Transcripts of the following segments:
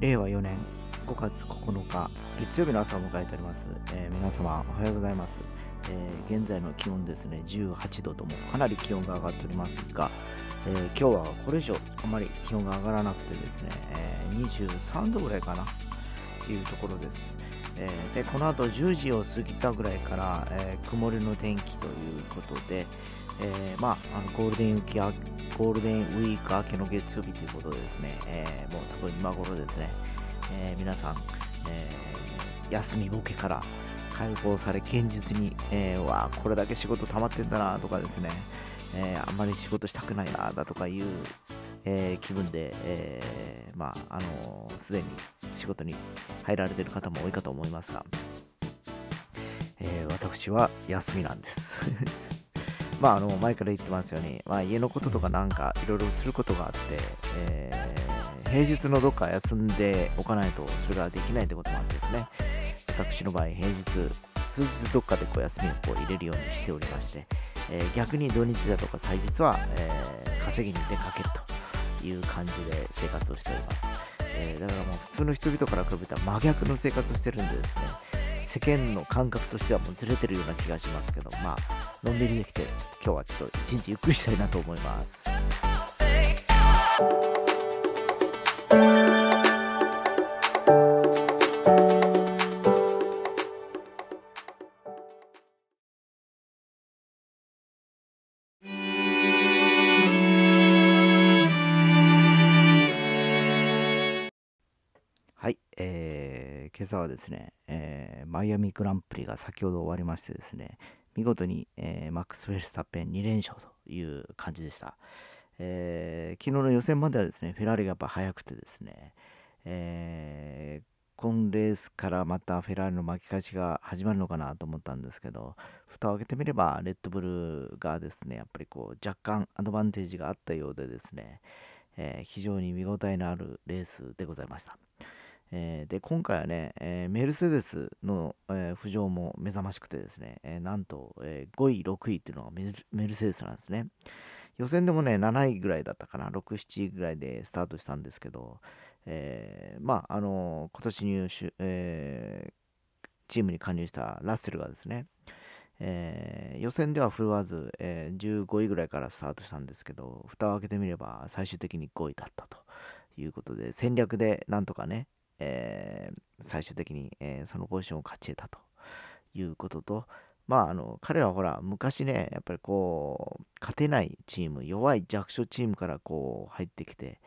令和4年5月9日月曜日の朝を迎えております、えー皆様おはようございます、えー現在の気温ですね18度ともかなり気温が上がっておりますが、えー今日はこれ以上あまり気温が上がらなくてですね、え23度ぐらいかなというところです、えでこの後10時を過ぎたぐらいから、え曇りの天気ということで、えーまあ、あのゴールデンウィーク明けゴールデンウィーク明けの月曜日ということでですね、えーもう多分今頃ですね、えー皆さん、えー休みボケから解放され現実に、えー、わこれだけ仕事溜まってんだなとかですね、えあんまり仕事したくないなだとかいう、え気分で、えまああのすでに仕事に入られてる方も多いかと思いますが、え私は休みなんです。まあ、あの前から言ってますように、まあ、家のこととかなんかいろいろすることがあって、えー平日のどっか休んでおかないとそれができないってこともあってですね。私の場合平日数日どっかでこう休みをこう入れるようにしておりまして、えー逆に土日だとか祭日は、えー稼ぎに出かけるという感じで生活をしております、えだからもう普通の人々から比べたら真逆の生活をしてるんでですね世間の感覚としてはもうずれてるような気がしますけどまあのんびりできて今日はちょっと一日ゆっくりしたいなと思います。はい、えー今朝はですね、えーマイアミグランプリが先ほど終わりましてですね、見事に、えーマックス・フェルスタッペン2連勝という感じでした。えー昨日の予選まではですね、フェラーリがやっぱ速くてですね、えー今レースからまたフェラーリの巻き返しが始まるのかなと思ったんですけど、蓋を開けてみれば、レッドブルがですね、やっぱりこう若干アドバンテージがあったようでですね、えー非常に見応えのあるレースでございました。えーで今回はね、えーメルセデスの、えー浮上も目覚ましくてですね、えーなんと、えー5位、6位っていうのがメルセデスなんですね。予選でもね、7位ぐらいだったかな、6、7位ぐらいでスタートしたんですけど、えーまあ、あのー今年入手、えーチームに加入したラッセルがですね、えー予選では振るわず、えー15位ぐらいからスタートしたんですけど、蓋を開けてみれば最終的に5位だったということで、戦略でなんとかね、えー最終的に、えーそのポジションを勝ち得たということと、まあ、あの彼はほら昔ねやっぱりこう勝てないチーム弱い弱小チームからこう入ってきて、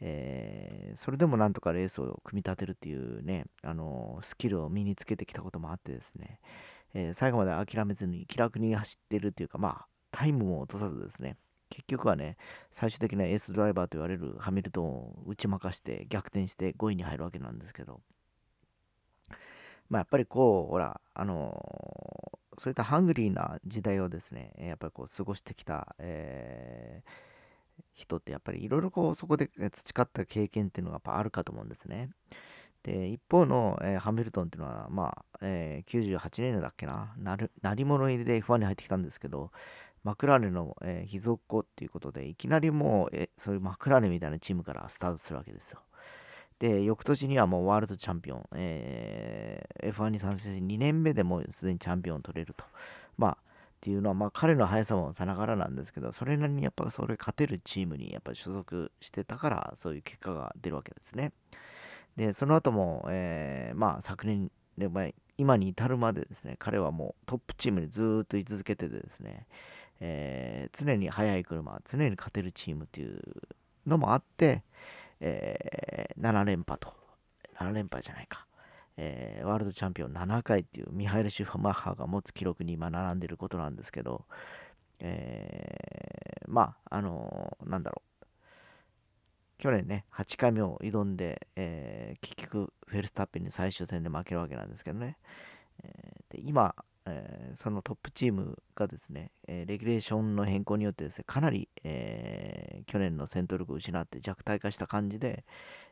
えーそれでもなんとかレースを組み立てるっていうねあのスキルを身につけてきたこともあってですね、えー最後まで諦めずに気楽に走ってるっていうかまあタイムも落とさずですね結局はね最終的なエースドライバーと言われるハミルトンを打ち負かして逆転して5位に入るわけなんですけどまあやっぱりこうほらあのーそういったハングリーな時代をですねやっぱりこう過ごしてきた、えー人ってやっぱりいろいろこうそこで培った経験っていうのがやっぱあるかと思うんですね。で一方の、えーハミルトンっていうのは、まあえー98年だっけななる鳴り物入りで F1 に入ってきたんですけどマクラーレンの、えー秘蔵っ子っていうことでいきなりもう、えそういうマクラーレンみたいなチームからスタートするわけですよ。で翌年にはもうワールドチャンピオン、えー F1 に参戦して2年目でもうすでにチャンピオンを取れると。まあっていうのは、まあ、彼の速さもさながらなんですけど、それなりにやっぱそれ勝てるチームにやっぱ所属してたから、そういう結果が出るわけですね。で、その後も、えーまあ、昨年で、今に至るまでですね、彼はもうトップチームにずーっと居続けててですね、えー常に速い車、常に勝てるチームっていうのもあって、えー7連覇と、7連覇じゃないか、えーワールドチャンピオン7回っていうミハイル・シュファマッハが持つ記録に今並んでることなんですけど、えーまあ、あのーなんだろう。去年ね、8回目を挑んで、えー結局、フェルスタッペンに最終戦で負けるわけなんですけどね。えーで今、えーそのトップチームがですね、えーレギュレーションの変更によってですね、かなり、えー去年の戦闘力を失って弱体化した感じで、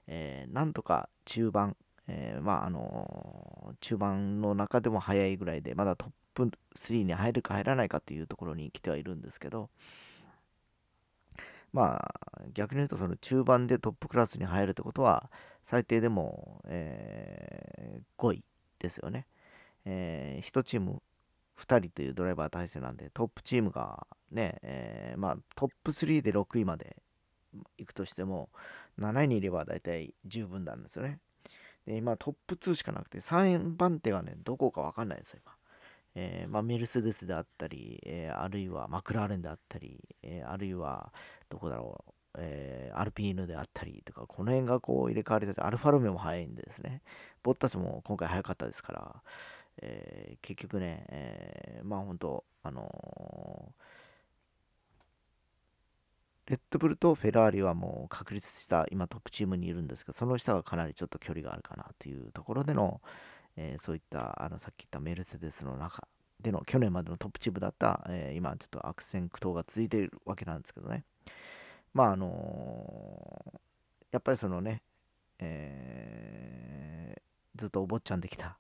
えーなんとか中盤、えまああの中盤の中でも早いぐらいで、まだトップ3に入るか入らないかというところに来てはいるんですけど、まあ逆に言うとその中盤でトップクラスに入るってことは最低でも、え、5位ですよね。えー、1チーム2人というドライバー体制なんでトップチームがね、えー、まあトップ3で6位まで行くとしても7位にいれば大体十分なんですよね。で今トップ2しかなくて3番手がねどこか分かんないですよ今。えー、まあ、メルセデスであったり、えー、あるいはマクラーレンであったり、え、あるいはどこだろう、えアルピーヌであったりとか、この辺がこう入れ替わりで、アルファロメも速いんですね。ボッタスも今回速かったですから、え結局ね、えまあ本当、あのレッドブルとフェラーリはもう確立した今トップチームにいるんですが、その下がかなりちょっと距離があるかなというところでの、えー、そういったあのさっき言ったメルセデスの中での去年までのトップチームだった、えー、今ちょっと悪戦苦闘が続いているわけなんですけどね。まああのー、やっぱりそのね、えずっとお坊ちゃんできた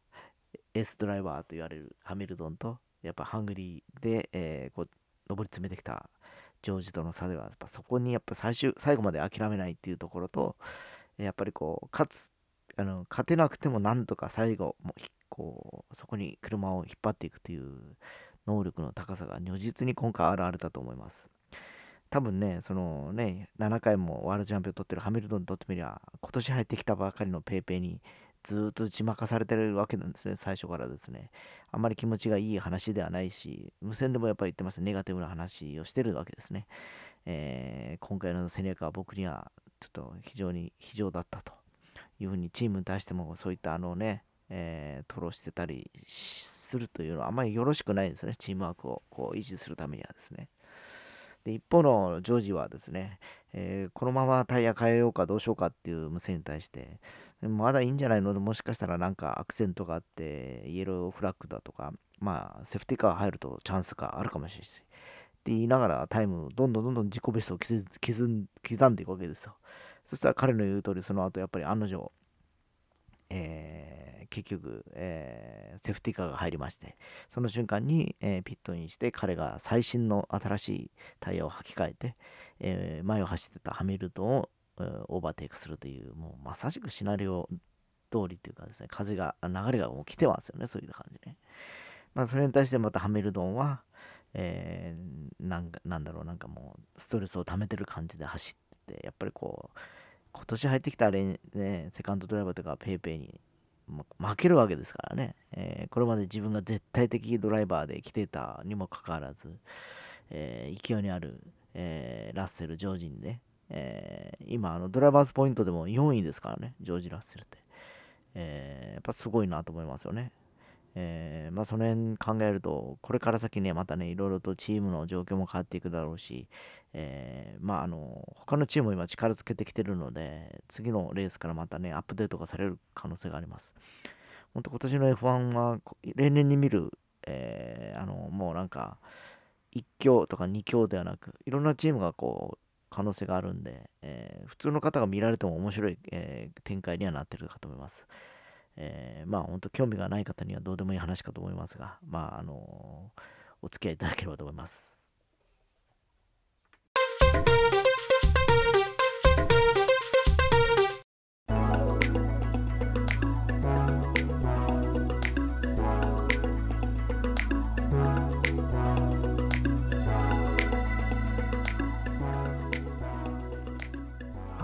エースドライバーと言われるハミルトンとやっぱハングリーで、えこう上り詰めてきたジョージとの差ではやっぱそこにやっぱ最終最後まで諦めないっていうところとやっぱりこう勝つあの勝てなくてもなんとか最後もこうそこに車を引っ張っていくという能力の高さが如実に今回あるあるだと思います。多分ね、そのね、7回もワールドチャンピオン取ってるハミルトンにとってみりゃ、今年入ってきたばかりのペイペイにずっと打ち負かされてるわけなんですね、最初からですね。あんまり気持ちがいい話ではないし、無線でもやっぱり言ってます、ネガティブな話をしてるわけですね。えー、今回の戦略は僕にはちょっと非常に非常だったというふうにチームに対してもそういったあのね、えー、吐露してたりするというのはあまりよろしくないですね、チームワークをこう維持するためにはですね。で一方のジョージはですね、えー、このままタイヤ変えようかどうしようかっていう無線に対して、まだいいんじゃないの？もしかしたらなんかアクセントがあって、イエローフラッグだとか、まあ、セーフティーカー入るとチャンスがあるかもしれないし、って言いながらタイム、どんどんどんどん自己ベストを刻んでいくわけですよ。そしたら彼の言う通り、その後やっぱり案の定、えー、結局、えー、セーフティーカーが入りまして、その瞬間に、えー、ピットインして、彼が最新の新しいタイヤを履き替えて、え前を走ってたハミルトンを、オーバーテイクするという、もうまさしくシナリオ通りっていうかですね、風が、流れがもう来てますよね、そういう感じね。まあ、それに対してまたハミルトンは、えー、なんかなんだろう、なんかもう、ストレスを溜めてる感じで走ってて、やっぱりこう、今年入ってきたね、セカンドドライバーとか PayPay に負けるわけですからね、えー、これまで自分が絶対的ドライバーで来てたにもかかわらず、えー、勢いにある、えー、ラッセル、ジョージにね、え今あの、ドライバースポイントでも4位ですからね、ジョージ・ラッセルって。えやっぱすごいなと思いますよね。えー、まあ、その辺考えると、これから先ね、またね、いろいろとチームの状況も変わっていくだろうし、えー、まあ、あの、他のチームも今力つけてきてるので、次のレースからまたね、アップデートがされる可能性があります。本当今年の F1 は、例年に見る、えー、あの、もうなんか、1強とか2強ではなく、いろんなチームがこう、可能性があるんで、え、普通の方が見られても面白い、えー、展開にはなってるかと思います。えー、まあ本当興味がない方にはどうでもいい話かと思いますが、まああのお付き合いいただければと思います。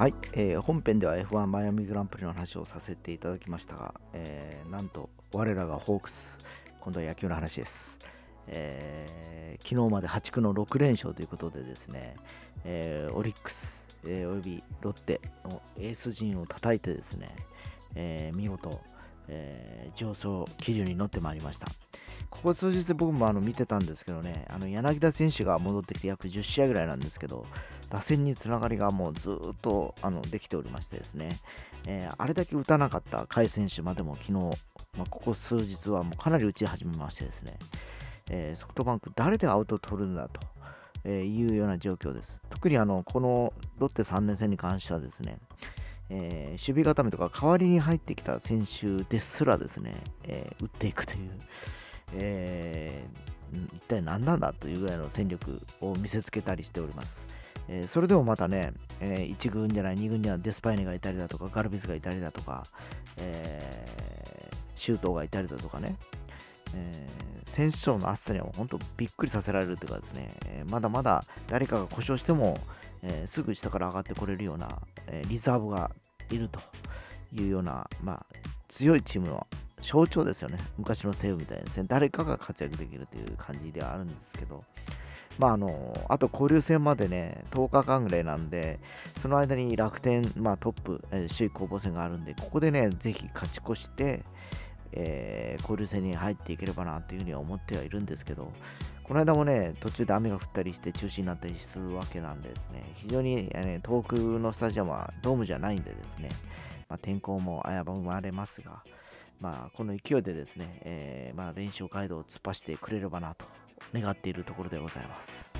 はい、えー、本編では F1 マイアミグランプリの話をさせていただきましたが、えー、なんと我らがホークス、今度は野球の話です。えー、昨日まで8区の6連勝ということでですね、えー、オリックス、えー、およびロッテのエース陣を叩いてですね、え見事、え上昇気流に乗ってまいりました。ここ数日僕もあの見てたんですけどね、あの柳田選手が戻ってきて約10試合ぐらいなんですけど、打線につながりがもうずっとあのできておりましてですね、えー、あれだけ打たなかった甲斐選手までも昨日、まあ、ここ数日はもうかなり打ち始めましてですね、えー、ソフトバンク誰でアウトを取るんだと。えいうような状況です。特にあのこのロッテ3連戦に関してはですね、えー、守備固めとか代わりに入ってきた選手ですらですね、えー、打っていくという、えー、一体何なんだというぐらいの戦力を見せつけたりしております。えー、それでもまたね、えー、1軍じゃない2軍にはデスパイネがいたりだとかガルビスがいたりだとか、えー、シュートがいたりだとかね、えー、選手層の厚さには本当びっくりさせられるというかですね、え、まだまだ誰かが故障しても、え、すぐ下から上がってこれるような、えリザーブがいるというような、まあ、強いチームの象徴ですよね。昔の西武みたいですね。誰かが活躍できるという感じではあるんですけど、まああの、あと交流戦までね、10日間ぐらいなんで、その間に楽天、まあトップ、首位攻防戦があるんで、ここでね、ぜひ勝ち越して、えー、交流戦に入っていければなというふうには思ってはいるんですけど、この間もね、途中で雨が降ったりして中止になったりするわけなんでですね、非常に、えー、遠くのスタジアムはドームじゃないんでですね、まあ、天候も危ぶまれますが、まあ、この勢いでですね、えー、まあ、練習街道を突っ走ってくれればなと願っているところでございます。